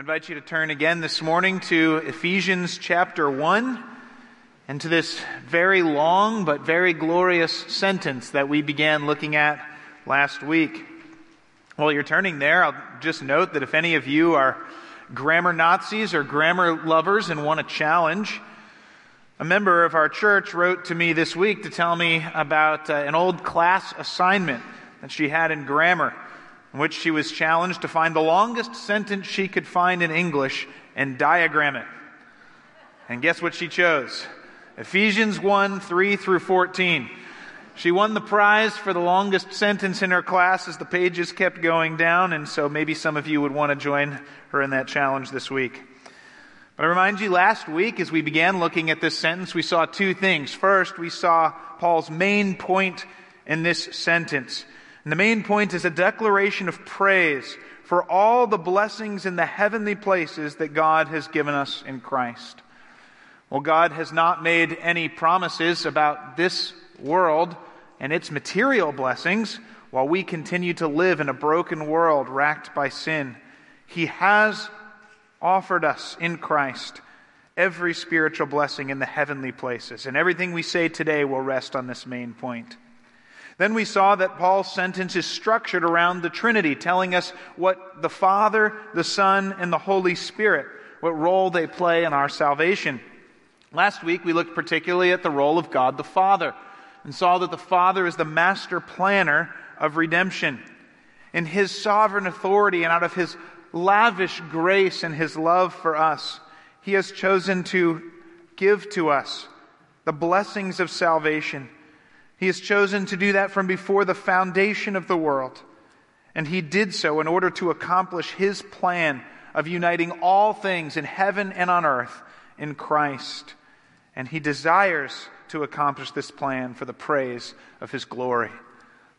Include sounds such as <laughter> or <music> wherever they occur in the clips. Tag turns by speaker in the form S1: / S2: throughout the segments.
S1: I invite you to turn again this morning to Ephesians chapter 1 and to this very long but very glorious sentence that we began looking at last week. While you're turning there, I'll just note that if any of you are grammar Nazis or grammar lovers and want a challenge, a member of our church wrote to me this week to tell me about uh, an old class assignment that she had in grammar, in which she was challenged to find the longest sentence she could find in English and diagram it. And guess what she chose? Ephesians 1 3 through 14. She won the prize for the longest sentence in her class as the pages kept going down, and so maybe some of you would want to join her in that challenge this week. But I remind you, last week, as we began looking at this sentence, we saw two things. First, we saw Paul's main point in this sentence. And the main point is a declaration of praise for all the blessings in the heavenly places that God has given us in Christ. Well, God has not made any promises about this world and its material blessings while we continue to live in a broken world racked by sin. He has offered us in Christ every spiritual blessing in the heavenly places, and everything we say today will rest on this main point. Then we saw that Paul's sentence is structured around the Trinity, telling us what the Father, the Son, and the Holy Spirit, what role they play in our salvation. Last week, we looked particularly at the role of God the Father and saw that the Father is the master planner of redemption. In His sovereign authority and out of His lavish grace and His love for us, He has chosen to give to us the blessings of salvation. He has chosen to do that from before the foundation of the world. And He did so in order to accomplish His plan of uniting all things in heaven and on earth in Christ and he desires to accomplish this plan for the praise of his glory.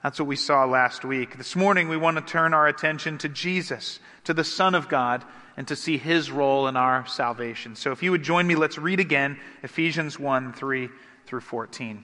S1: That's what we saw last week. This morning, we want to turn our attention to Jesus, to the Son of God, and to see his role in our salvation. So, if you would join me, let's read again Ephesians 1 3 through 14.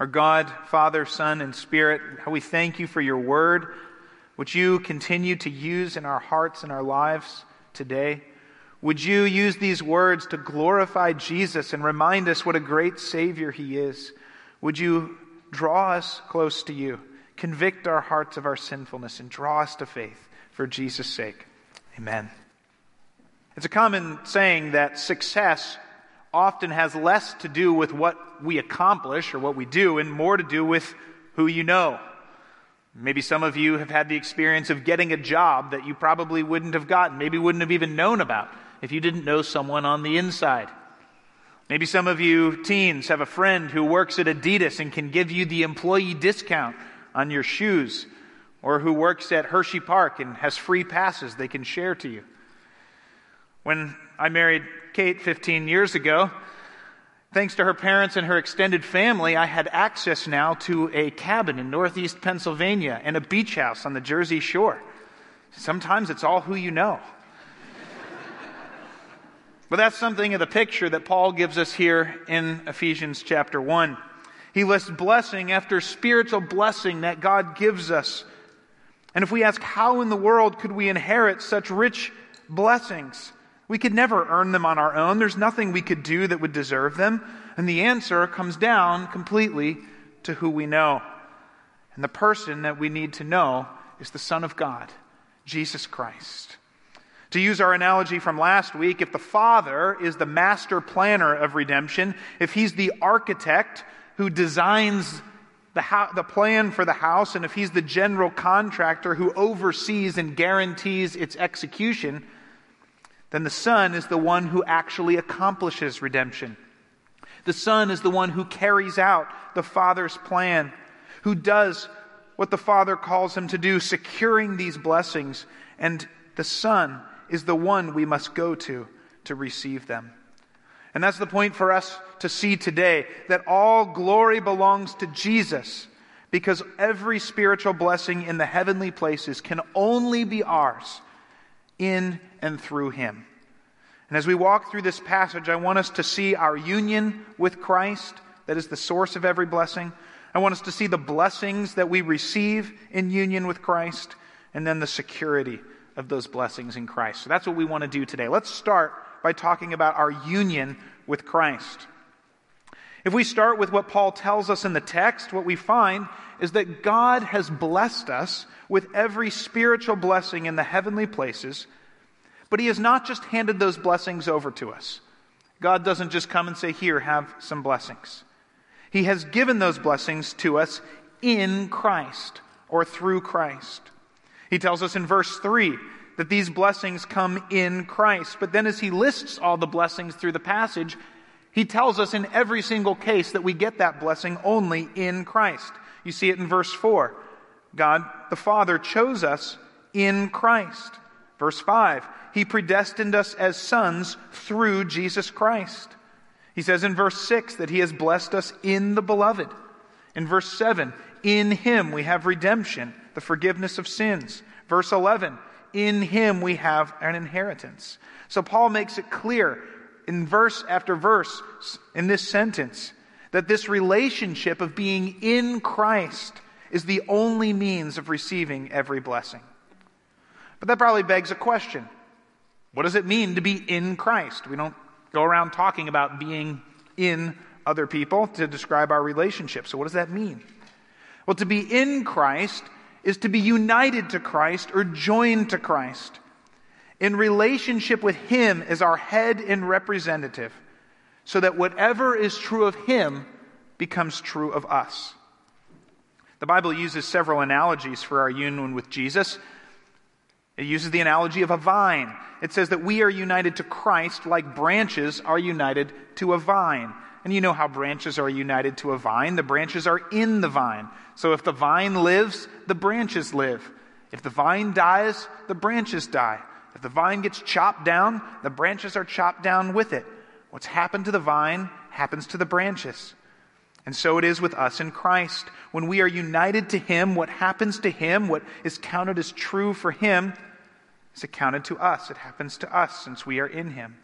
S1: Our God, Father, Son, and Spirit, how we thank you for your word, which you continue to use in our hearts and our lives today. Would you use these words to glorify Jesus and remind us what a great Savior he is? Would you draw us close to you, convict our hearts of our sinfulness, and draw us to faith for Jesus' sake? Amen. It's a common saying that success often has less to do with what we accomplish or what we do and more to do with who you know. Maybe some of you have had the experience of getting a job that you probably wouldn't have gotten, maybe wouldn't have even known about if you didn't know someone on the inside. Maybe some of you teens have a friend who works at Adidas and can give you the employee discount on your shoes, or who works at Hershey Park and has free passes they can share to you. When I married Kate 15 years ago, thanks to her parents and her extended family, I had access now to a cabin in northeast Pennsylvania and a beach house on the Jersey Shore. Sometimes it's all who you know. <laughs> But that's something of the picture that Paul gives us here in Ephesians chapter 1. He lists blessing after spiritual blessing that God gives us. And if we ask, how in the world could we inherit such rich blessings? We could never earn them on our own. There's nothing we could do that would deserve them. And the answer comes down completely to who we know. And the person that we need to know is the Son of God, Jesus Christ. To use our analogy from last week, if the Father is the master planner of redemption, if He's the architect who designs the, ho- the plan for the house, and if He's the general contractor who oversees and guarantees its execution, then the Son is the one who actually accomplishes redemption. The Son is the one who carries out the Father's plan, who does what the Father calls him to do, securing these blessings. And the Son is the one we must go to to receive them. And that's the point for us to see today that all glory belongs to Jesus because every spiritual blessing in the heavenly places can only be ours in and through Him. And as we walk through this passage, I want us to see our union with Christ, that is the source of every blessing. I want us to see the blessings that we receive in union with Christ, and then the security of those blessings in Christ. So that's what we want to do today. Let's start by talking about our union with Christ. If we start with what Paul tells us in the text, what we find is that God has blessed us with every spiritual blessing in the heavenly places, but He has not just handed those blessings over to us. God doesn't just come and say, Here, have some blessings. He has given those blessings to us in Christ or through Christ. He tells us in verse 3 that these blessings come in Christ. But then, as he lists all the blessings through the passage, he tells us in every single case that we get that blessing only in Christ. You see it in verse 4. God the Father chose us in Christ. Verse 5. He predestined us as sons through Jesus Christ. He says in verse 6 that he has blessed us in the beloved. In verse 7, in him we have redemption the forgiveness of sins. Verse 11, in him we have an inheritance. So Paul makes it clear in verse after verse in this sentence that this relationship of being in Christ is the only means of receiving every blessing. But that probably begs a question. What does it mean to be in Christ? We don't go around talking about being in other people to describe our relationship. So what does that mean? Well, to be in Christ is to be united to Christ or joined to Christ in relationship with Him as our head and representative, so that whatever is true of Him becomes true of us. The Bible uses several analogies for our union with Jesus. It uses the analogy of a vine. It says that we are united to Christ like branches are united to a vine. And you know how branches are united to a vine. The branches are in the vine. So if the vine lives, the branches live. If the vine dies, the branches die. If the vine gets chopped down, the branches are chopped down with it. What's happened to the vine happens to the branches. And so it is with us in Christ. When we are united to Him, what happens to Him, what is counted as true for Him, is accounted to us. It happens to us since we are in Him.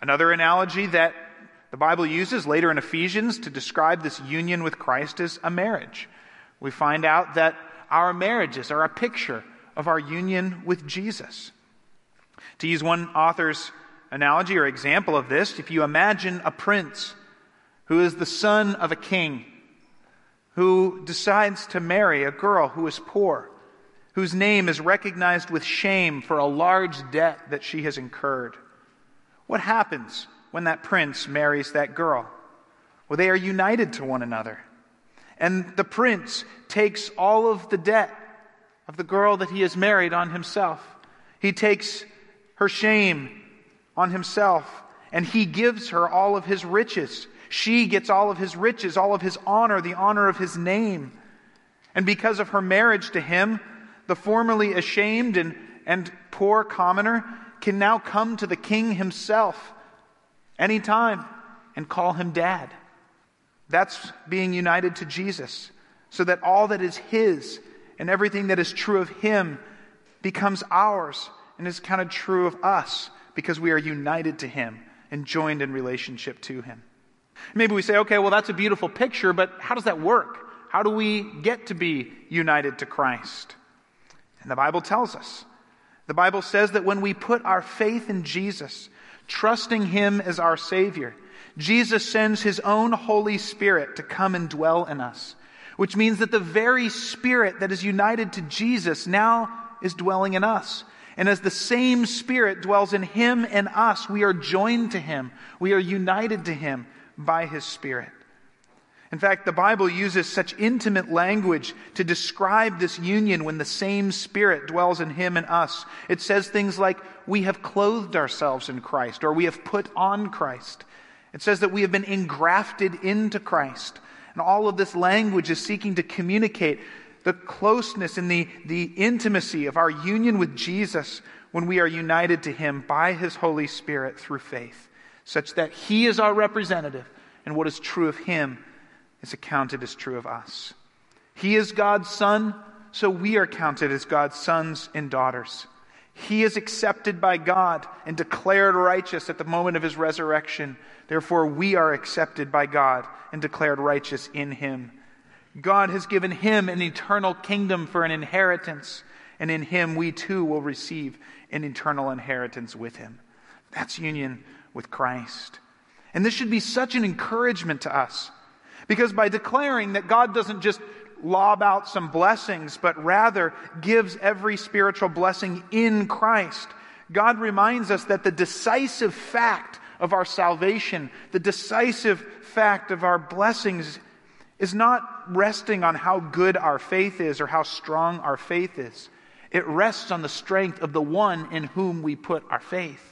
S1: Another analogy that the Bible uses later in Ephesians to describe this union with Christ is a marriage. We find out that our marriages are a picture of our union with Jesus. To use one author's analogy or example of this, if you imagine a prince who is the son of a king, who decides to marry a girl who is poor, whose name is recognized with shame for a large debt that she has incurred, what happens when that prince marries that girl? Well, they are united to one another. And the prince takes all of the debt of the girl that he has married on himself. He takes her shame on himself, and he gives her all of his riches. She gets all of his riches, all of his honor, the honor of his name. And because of her marriage to him, the formerly ashamed and, and poor commoner can now come to the king himself anytime and call him dad. That's being united to Jesus, so that all that is his and everything that is true of him becomes ours and is of true of us because we are united to him and joined in relationship to him. Maybe we say, okay, well, that's a beautiful picture, but how does that work? How do we get to be united to Christ? And the Bible tells us. The Bible says that when we put our faith in Jesus, trusting Him as our Savior, Jesus sends His own Holy Spirit to come and dwell in us, which means that the very Spirit that is united to Jesus now is dwelling in us. And as the same Spirit dwells in Him and us, we are joined to Him. We are united to Him by His Spirit. In fact, the Bible uses such intimate language to describe this union when the same Spirit dwells in Him and us. It says things like, We have clothed ourselves in Christ, or we have put on Christ. It says that we have been engrafted into Christ. And all of this language is seeking to communicate the closeness and the, the intimacy of our union with Jesus when we are united to Him by His Holy Spirit through faith, such that He is our representative, and what is true of Him is accounted as true of us. He is God's Son, so we are counted as God's sons and daughters. He is accepted by God and declared righteous at the moment of his resurrection. Therefore, we are accepted by God and declared righteous in him. God has given him an eternal kingdom for an inheritance, and in him we too will receive an eternal inheritance with him. That's union with Christ. And this should be such an encouragement to us because by declaring that God doesn't just lob out some blessings, but rather gives every spiritual blessing in Christ, God reminds us that the decisive fact of our salvation, the decisive fact of our blessings, is not resting on how good our faith is or how strong our faith is. It rests on the strength of the one in whom we put our faith.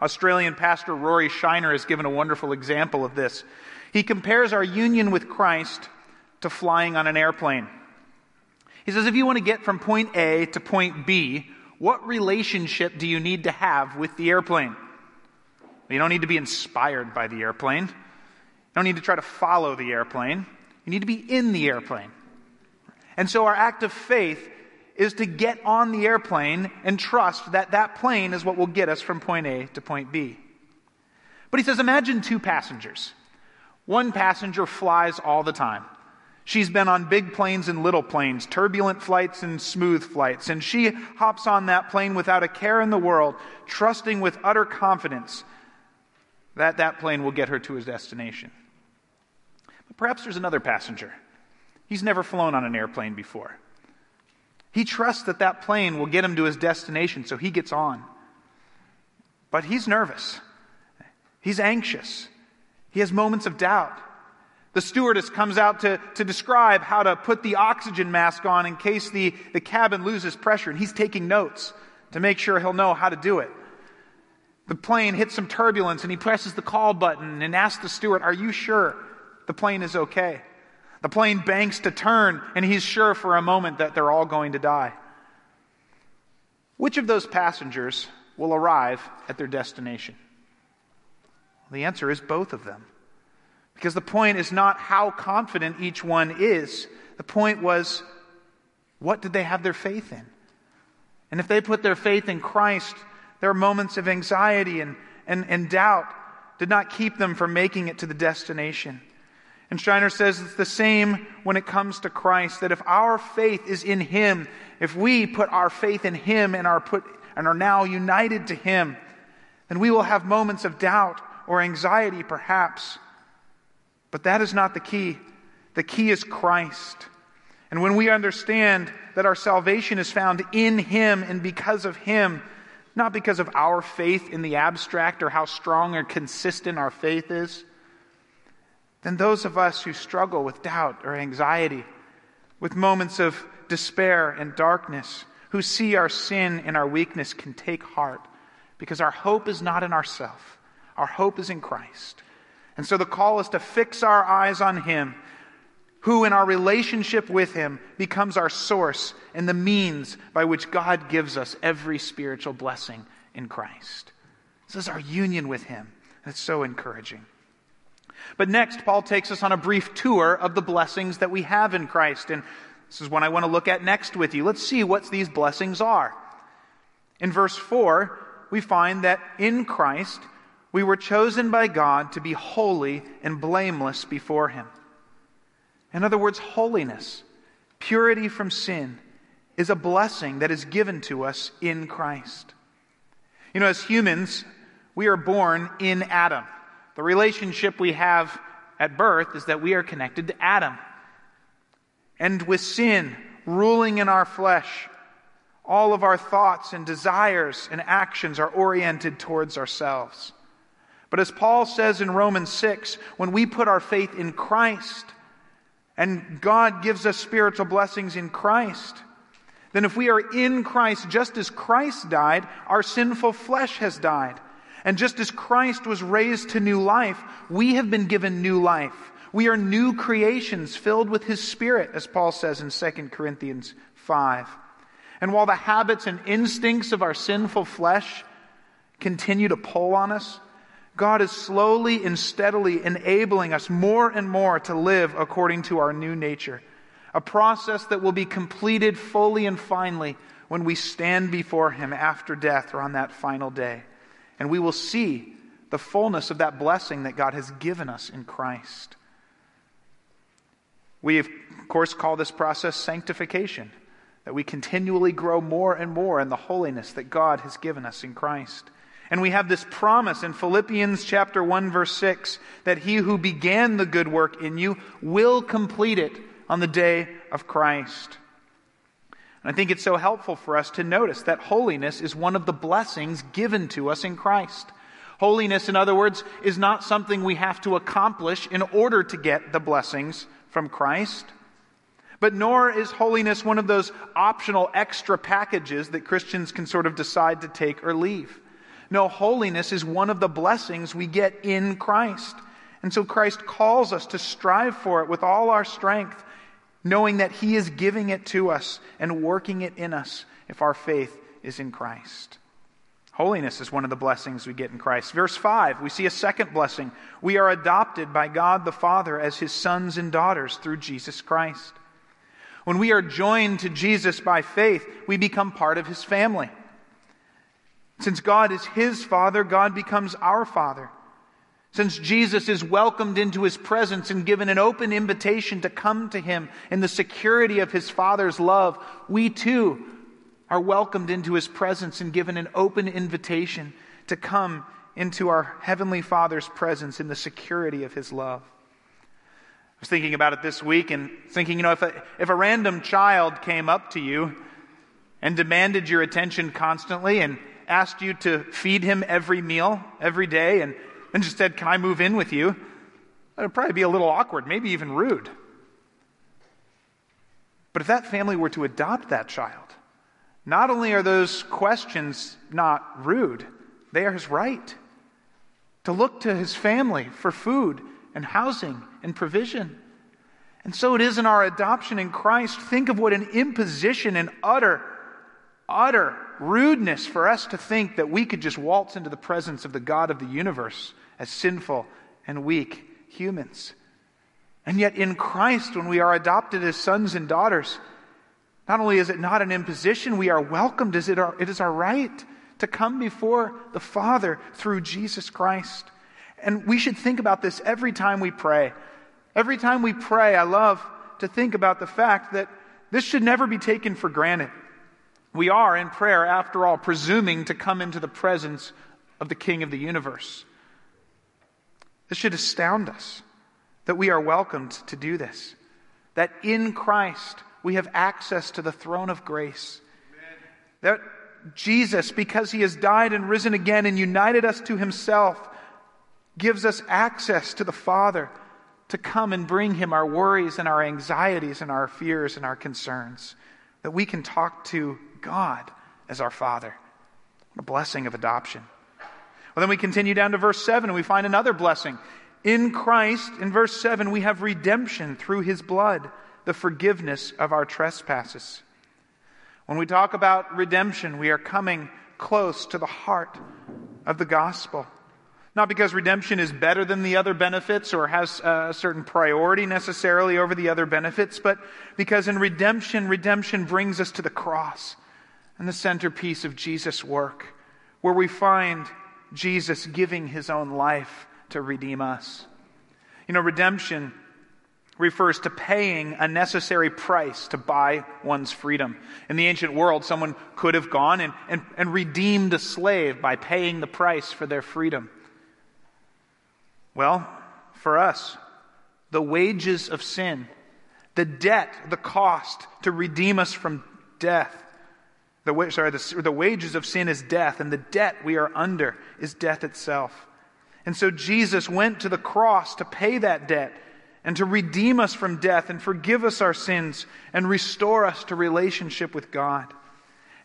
S1: Australian pastor Rory Shiner has given a wonderful example of this. He compares our union with Christ to flying on an airplane. He says, if you want to get from point A to point B, what relationship do you need to have with the airplane? You don't need to be inspired by the airplane. You don't need to try to follow the airplane. You need to be in the airplane. And so our act of faith is to get on the airplane and trust that that plane is what will get us from point A to point B. But he says, imagine two passengers. One passenger flies all the time. She's been on big planes and little planes, turbulent flights and smooth flights, and she hops on that plane without a care in the world, trusting with utter confidence that that plane will get her to his destination. But perhaps there's another passenger. He's never flown on an airplane before. He trusts that that plane will get him to his destination, so he gets on. But he's nervous. He's anxious. He has moments of doubt. The stewardess comes out to, to describe how to put the oxygen mask on in case the, the cabin loses pressure, and he's taking notes to make sure he'll know how to do it. The plane hits some turbulence, and he presses the call button and asks the steward, Are you sure the plane is okay? The plane banks to turn, and he's sure for a moment that they're all going to die. Which of those passengers will arrive at their destination? The answer is both of them. Because the point is not how confident each one is. The point was, what did they have their faith in? And if they put their faith in Christ, their moments of anxiety and, and, and doubt did not keep them from making it to the destination. And Shiner says it's the same when it comes to Christ, that if our faith is in Him, if we put our faith in Him and are, put, and are now united to Him, then we will have moments of doubt or anxiety, perhaps. But that is not the key. The key is Christ. And when we understand that our salvation is found in Him and because of Him, not because of our faith in the abstract or how strong or consistent our faith is, then those of us who struggle with doubt or anxiety, with moments of despair and darkness, who see our sin and our weakness can take heart because our hope is not in ourselves. Our hope is in Christ. And so the call is to fix our eyes on Him, who in our relationship with Him becomes our source and the means by which God gives us every spiritual blessing in Christ. This is our union with Him. That's so encouraging. But next, Paul takes us on a brief tour of the blessings that we have in Christ. And this is one I want to look at next with you. Let's see what these blessings are. In verse 4, we find that in Christ, we were chosen by God to be holy and blameless before Him. In other words, holiness, purity from sin, is a blessing that is given to us in Christ. You know, as humans, we are born in Adam. The relationship we have at birth is that we are connected to Adam. And with sin ruling in our flesh, all of our thoughts and desires and actions are oriented towards ourselves. But as Paul says in Romans 6, when we put our faith in Christ and God gives us spiritual blessings in Christ, then if we are in Christ, just as Christ died, our sinful flesh has died. And just as Christ was raised to new life, we have been given new life. We are new creations filled with His Spirit, as Paul says in 2 Corinthians 5. And while the habits and instincts of our sinful flesh continue to pull on us, God is slowly and steadily enabling us more and more to live according to our new nature. A process that will be completed fully and finally when we stand before Him after death or on that final day. And we will see the fullness of that blessing that God has given us in Christ. We, of course, call this process sanctification, that we continually grow more and more in the holiness that God has given us in Christ. And we have this promise in Philippians chapter 1 verse 6 that he who began the good work in you will complete it on the day of Christ. And I think it's so helpful for us to notice that holiness is one of the blessings given to us in Christ. Holiness, in other words, is not something we have to accomplish in order to get the blessings from Christ. But nor is holiness one of those optional extra packages that Christians can sort of decide to take or leave. No, holiness is one of the blessings we get in Christ. And so Christ calls us to strive for it with all our strength knowing that He is giving it to us and working it in us if our faith is in Christ. Holiness is one of the blessings we get in Christ. Verse 5, we see a second blessing. We are adopted by God the Father as His sons and daughters through Jesus Christ. When we are joined to Jesus by faith, we become part of His family. Since God is His Father, God becomes our Father. Since Jesus is welcomed into his presence and given an open invitation to come to him in the security of his Father's love, we too are welcomed into his presence and given an open invitation to come into our Heavenly Father's presence in the security of his love. I was thinking about it this week and thinking, you know, if a, if a random child came up to you and demanded your attention constantly and asked you to feed him every meal, every day, and and just said, Can I move in with you? That would probably be a little awkward, maybe even rude. But if that family were to adopt that child, not only are those questions not rude, they are his right to look to his family for food and housing and provision. And so it is in our adoption in Christ. Think of what an imposition and utter, utter rudeness for us to think that we could just waltz into the presence of the God of the universe as sinful and weak humans. And yet, in Christ, when we are adopted as sons and daughters, not only is it not an imposition, we are welcomed as it, it is our right to come before the Father through Jesus Christ. And we should think about this every time we pray. Every time we pray, I love to think about the fact that this should never be taken for granted. We are, in prayer, after all, presuming to come into the presence of the King of the universe. This should astound us that we are welcomed to do this. That in Christ we have access to the throne of grace. Amen. That Jesus, because he has died and risen again and united us to himself, gives us access to the Father to come and bring him our worries and our anxieties and our fears and our concerns. That we can talk to God as our Father. What a blessing of adoption. Well, then we continue down to verse 7 and we find another blessing. In Christ, in verse 7, we have redemption through his blood, the forgiveness of our trespasses. When we talk about redemption, we are coming close to the heart of the gospel. Not because redemption is better than the other benefits or has a certain priority necessarily over the other benefits, but because in redemption, redemption brings us to the cross and the centerpiece of Jesus' work, where we find Jesus giving his own life to redeem us. You know, redemption refers to paying a necessary price to buy one's freedom. In the ancient world, someone could have gone and, and, and redeemed a slave by paying the price for their freedom. Well, for us, the wages of sin, the debt, the cost to redeem us from death, the, sorry, the, the wages of sin is death, and the debt we are under is death itself. And so Jesus went to the cross to pay that debt and to redeem us from death and forgive us our sins and restore us to relationship with God.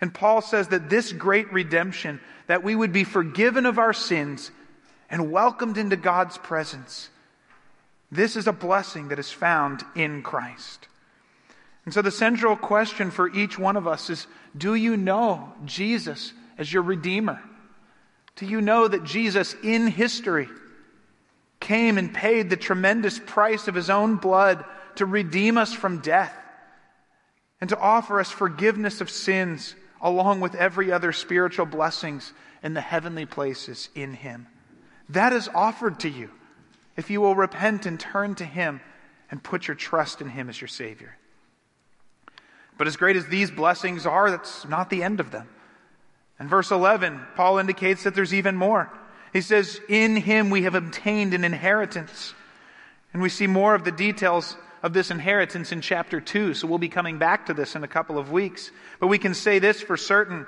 S1: And Paul says that this great redemption, that we would be forgiven of our sins and welcomed into God's presence, this is a blessing that is found in Christ. And so the central question for each one of us is do you know Jesus as your Redeemer? Do you know that Jesus in history came and paid the tremendous price of his own blood to redeem us from death and to offer us forgiveness of sins along with every other spiritual blessings in the heavenly places in him? That is offered to you if you will repent and turn to him and put your trust in him as your Savior. But as great as these blessings are, that's not the end of them. In verse 11, Paul indicates that there's even more. He says, In him we have obtained an inheritance. And we see more of the details of this inheritance in chapter 2, so we'll be coming back to this in a couple of weeks. But we can say this for certain.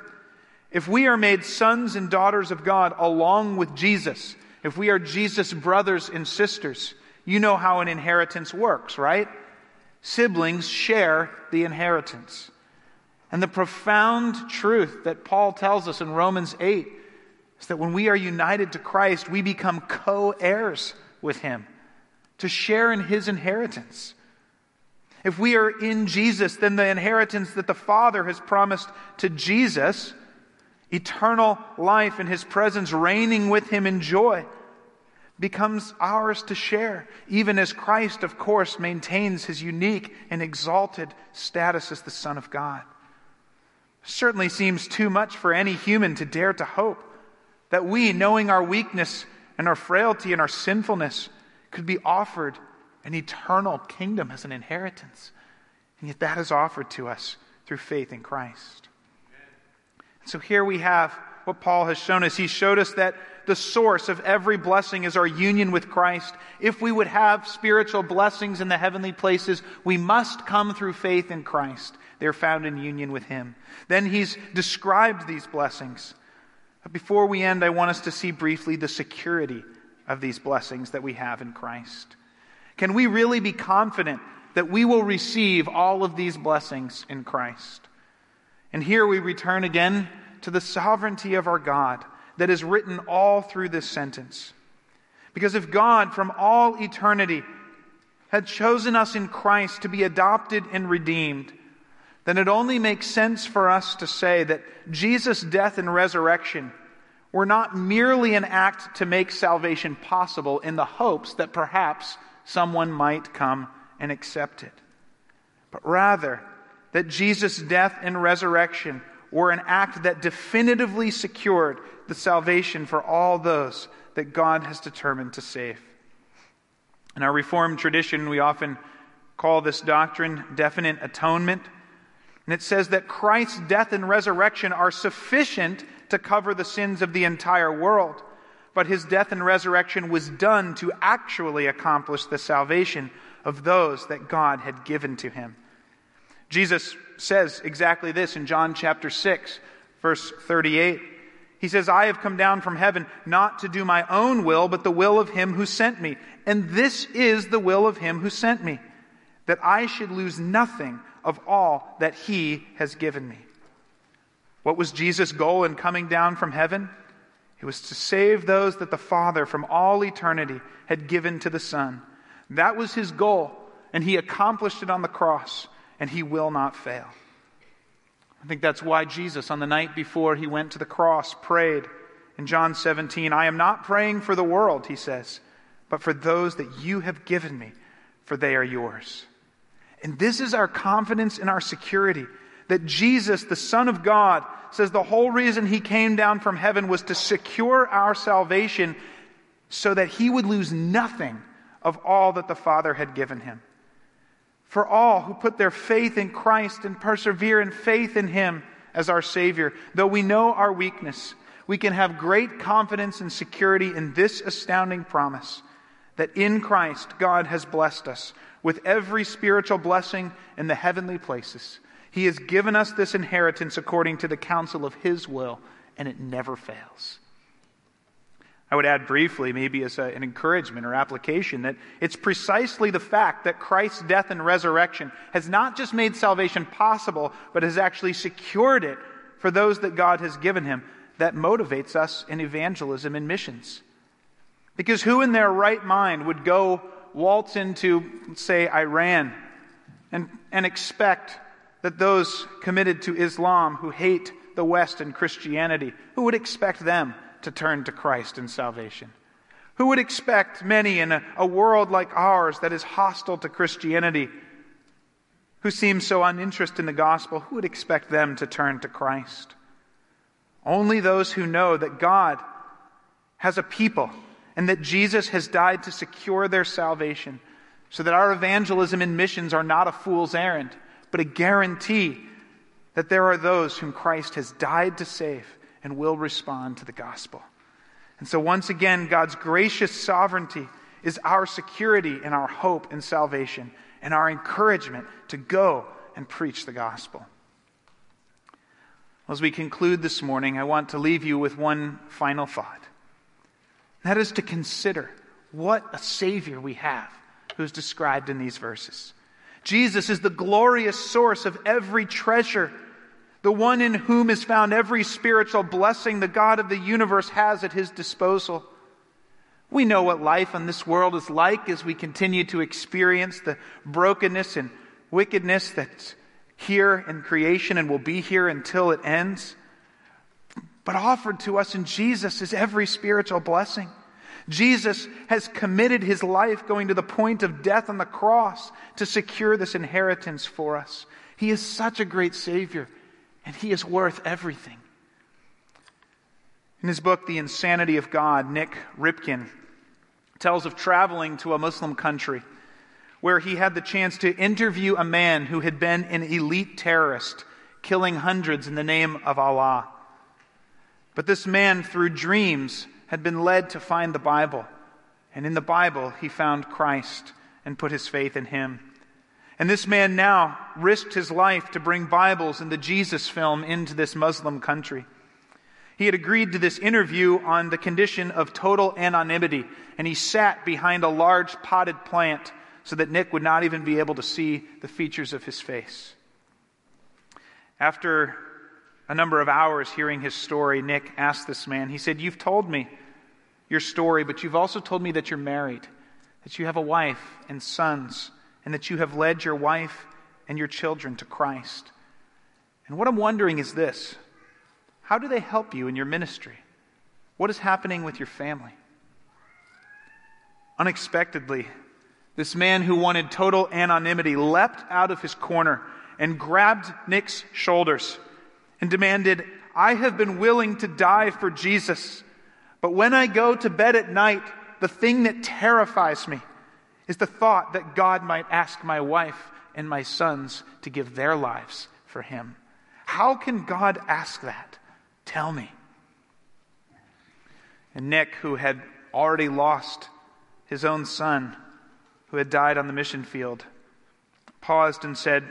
S1: If we are made sons and daughters of God along with Jesus, if we are Jesus' brothers and sisters, you know how an inheritance works, right? Siblings share the inheritance. And the profound truth that Paul tells us in Romans 8 is that when we are united to Christ, we become co heirs with him to share in his inheritance. If we are in Jesus, then the inheritance that the Father has promised to Jesus, eternal life in his presence, reigning with him in joy, becomes ours to share, even as Christ, of course, maintains his unique and exalted status as the Son of God. Certainly seems too much for any human to dare to hope that we, knowing our weakness and our frailty and our sinfulness, could be offered an eternal kingdom as an inheritance. And yet that is offered to us through faith in Christ. So here we have what Paul has shown us. He showed us that the source of every blessing is our union with Christ. If we would have spiritual blessings in the heavenly places, we must come through faith in Christ. They're found in union with Him. Then He's described these blessings. But before we end, I want us to see briefly the security of these blessings that we have in Christ. Can we really be confident that we will receive all of these blessings in Christ? And here we return again to the sovereignty of our God that is written all through this sentence. Because if God, from all eternity, had chosen us in Christ to be adopted and redeemed, then it only makes sense for us to say that Jesus' death and resurrection were not merely an act to make salvation possible in the hopes that perhaps someone might come and accept it, but rather that Jesus' death and resurrection were an act that definitively secured the salvation for all those that God has determined to save. In our Reformed tradition, we often call this doctrine definite atonement. And it says that Christ's death and resurrection are sufficient to cover the sins of the entire world. But his death and resurrection was done to actually accomplish the salvation of those that God had given to him. Jesus says exactly this in John chapter 6, verse 38. He says, I have come down from heaven not to do my own will, but the will of him who sent me. And this is the will of him who sent me, that I should lose nothing of all that he has given me. What was Jesus' goal in coming down from heaven? It was to save those that the Father from all eternity had given to the Son. That was his goal, and he accomplished it on the cross, and he will not fail. I think that's why Jesus, on the night before he went to the cross, prayed in John 17, I am not praying for the world, he says, but for those that you have given me, for they are yours. And this is our confidence and our security that Jesus, the Son of God, says the whole reason he came down from heaven was to secure our salvation so that he would lose nothing of all that the Father had given him. For all who put their faith in Christ and persevere in faith in him as our Savior, though we know our weakness, we can have great confidence and security in this astounding promise that in Christ God has blessed us with every spiritual blessing in the heavenly places he has given us this inheritance according to the counsel of His will, and it never fails. I would add briefly, maybe as a, an encouragement or application, that it's precisely the fact that Christ's death and resurrection has not just made salvation possible, but has actually secured it for those that God has given him that motivates us in evangelism and missions. Because who in their right mind would go waltz into, say, Iran and, and expect that those committed to Islam who hate the West and Christianity, who would expect them to turn to Christ and salvation? Who would expect many in a, a world like ours that is hostile to Christianity, who seem so uninterested in the gospel, who would expect them to turn to Christ? Only those who know that God has a people and that Jesus has died to secure their salvation, so that our evangelism and missions are not a fool's errand but a guarantee that there are those whom Christ has died to save and will respond to the gospel. And so, once again, God's gracious sovereignty is our security and our hope and salvation and our encouragement to go and preach the gospel. As we conclude this morning, I want to leave you with one final thought. That is to consider what a Savior we have who is described in these verses. Jesus is the glorious source of every treasure, the one in whom is found every spiritual blessing the God of the universe has at his disposal. We know what life in this world is like as we continue to experience the brokenness and wickedness that's here in creation and will be here until it ends. But offered to us in Jesus is every spiritual blessing. Jesus has committed his life going to the point of death on the cross to secure this inheritance for us. He is such a great Savior, and he is worth everything. In his book, The Insanity of God, Nik Ripken tells of traveling to a Muslim country where he had the chance to interview a man who had been an elite terrorist, killing hundreds in the name of Allah. But this man, through dreams, had been led to find the Bible. And in the Bible, he found Christ and put his faith in him. And this man now risked his life to bring Bibles and the Jesus film into this Muslim country. He had agreed to this interview on the condition of total anonymity, and he sat behind a large potted plant so that Nik would not even be able to see the features of his face. After a number of hours hearing his story, Nik asked this man, he said, You've told me your story, but you've also told me that you're married, that you have a wife and sons, and that you have led your wife and your children to Christ. And what I'm wondering is this how do they help you in your ministry? What is happening with your family? Unexpectedly, this man who wanted total anonymity leapt out of his corner and grabbed Nik's shoulders and demanded, I have been willing to die for Jesus. But when I go to bed at night, the thing that terrifies me is the thought that God might ask my wife and my sons to give their lives for him. How can God ask that? Tell me. And Nik, who had already lost his own son, who had died on the mission field, paused and said,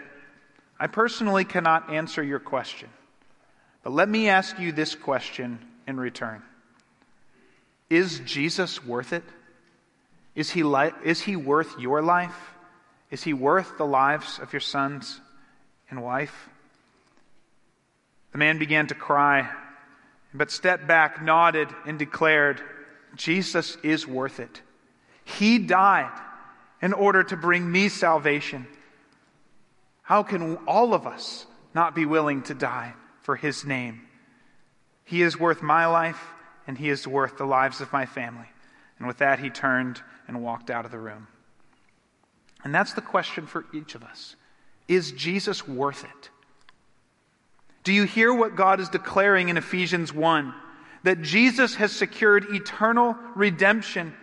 S1: I personally cannot answer your question, but let me ask you this question in return. Is Jesus worth it? Is he, li- is he worth your life? Is he worth the lives of your sons and wife? The man began to cry, but stepped back, nodded, and declared, Jesus is worth it. He died in order to bring me salvation. How can all of us not be willing to die for his name? He is worth my life, and he is worth the lives of my family. And with that, he turned and walked out of the room. And that's the question for each of us Is Jesus worth it? Do you hear what God is declaring in Ephesians 1? That Jesus has secured eternal redemption,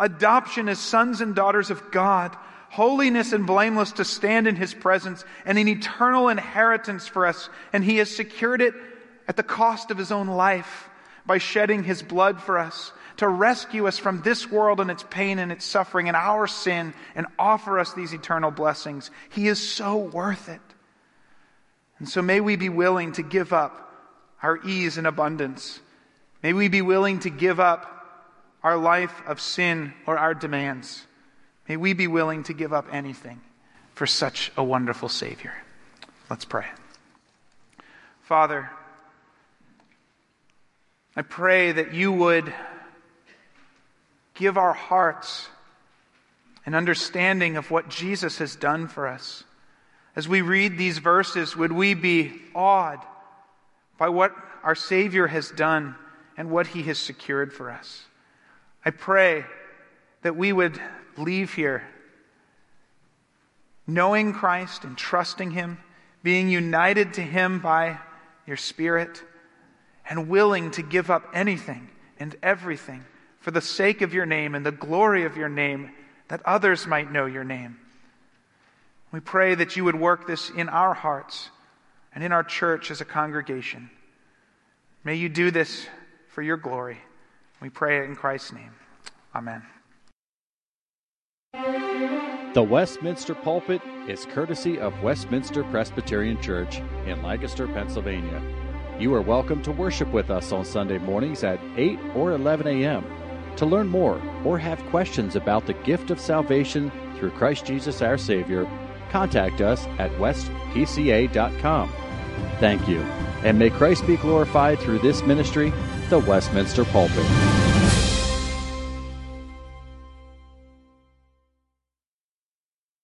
S1: adoption as sons and daughters of God, holiness and blameless to stand in his presence, and an eternal inheritance for us. And he has secured it at the cost of his own life by shedding his blood for us to rescue us from this world and its pain and its suffering and our sin and offer us these eternal blessings. He is so worth it. And so may we be willing to give up our ease and abundance. May we be willing to give up our life of sin or our demands. May we be willing to give up anything for such a wonderful Savior. Let's pray. Father, I pray that you would give our hearts an understanding of what Jesus has done for us. As we read these verses, would we be awed by what our Savior has done and what He has secured for us? I pray that we would leave here knowing Christ and trusting Him, being united to Him by your Spirit, and willing to give up anything and everything for the sake of your name and the glory of your name, that others might know your name. We pray that you would work this in our hearts and in our church as a congregation. May you do this for your glory. We pray it in Christ's name. Amen.
S2: The Westminster Pulpit is courtesy of Westminster Presbyterian Church in Lancaster, Pennsylvania. You are welcome to worship with us on Sunday mornings at 8 or 11 a.m. To learn more or have questions about the gift of salvation through Christ Jesus our Savior, contact us at westpca.com. Thank you, and may Christ be glorified through this ministry, the Westminster Pulpit.